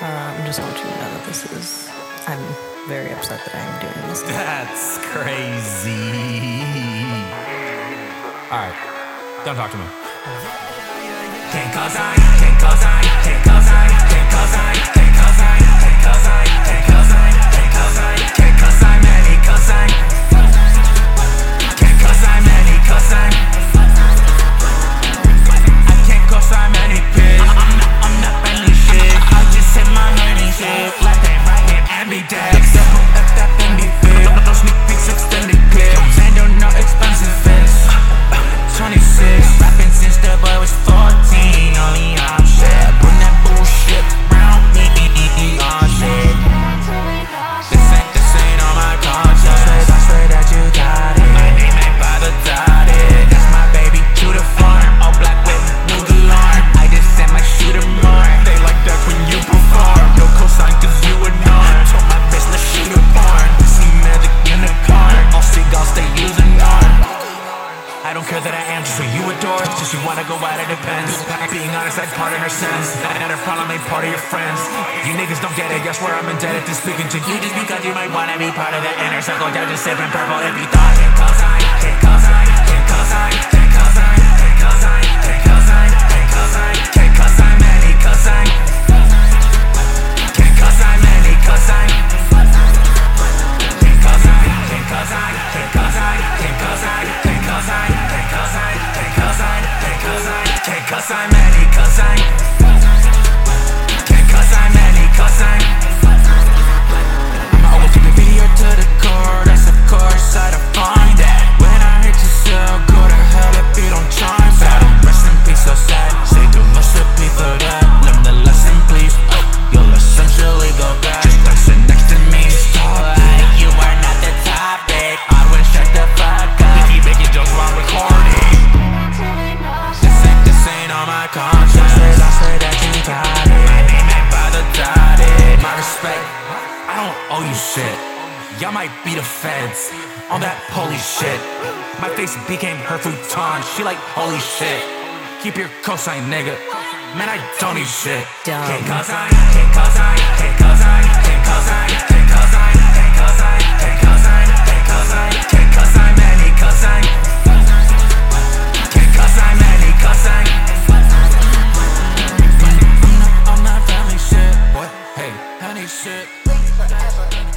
I'm just want you to know that this is. I'm very upset that I'm doing this. That's crazy. All right, don't talk to me. Can't cause I, can't cause I. Doors? Cause you wanna go out? It depends. Being honest, that's part of her sense. And a problem ain't part of your friends. You niggas don't get it. Guess where I'm indebted to speaking to you just because you might wanna be part of the inner circle. Down just sipping purple if you thought it comes. I'm Eddie. Y'all might be the feds on that holy shit. My face became her futon. She like, holy shit. Keep your cosign, nigga. Man, I don't need shit. Dumb. Can't cosign, can't cosign, can't cosign, can't cosign, can't cosign, can't cosign, can't cosign, can't cosign, can't cosign, can't cosign. Can't cosign, can't cosign. I'm not family shit. What? Hey, honey shit. Please forever.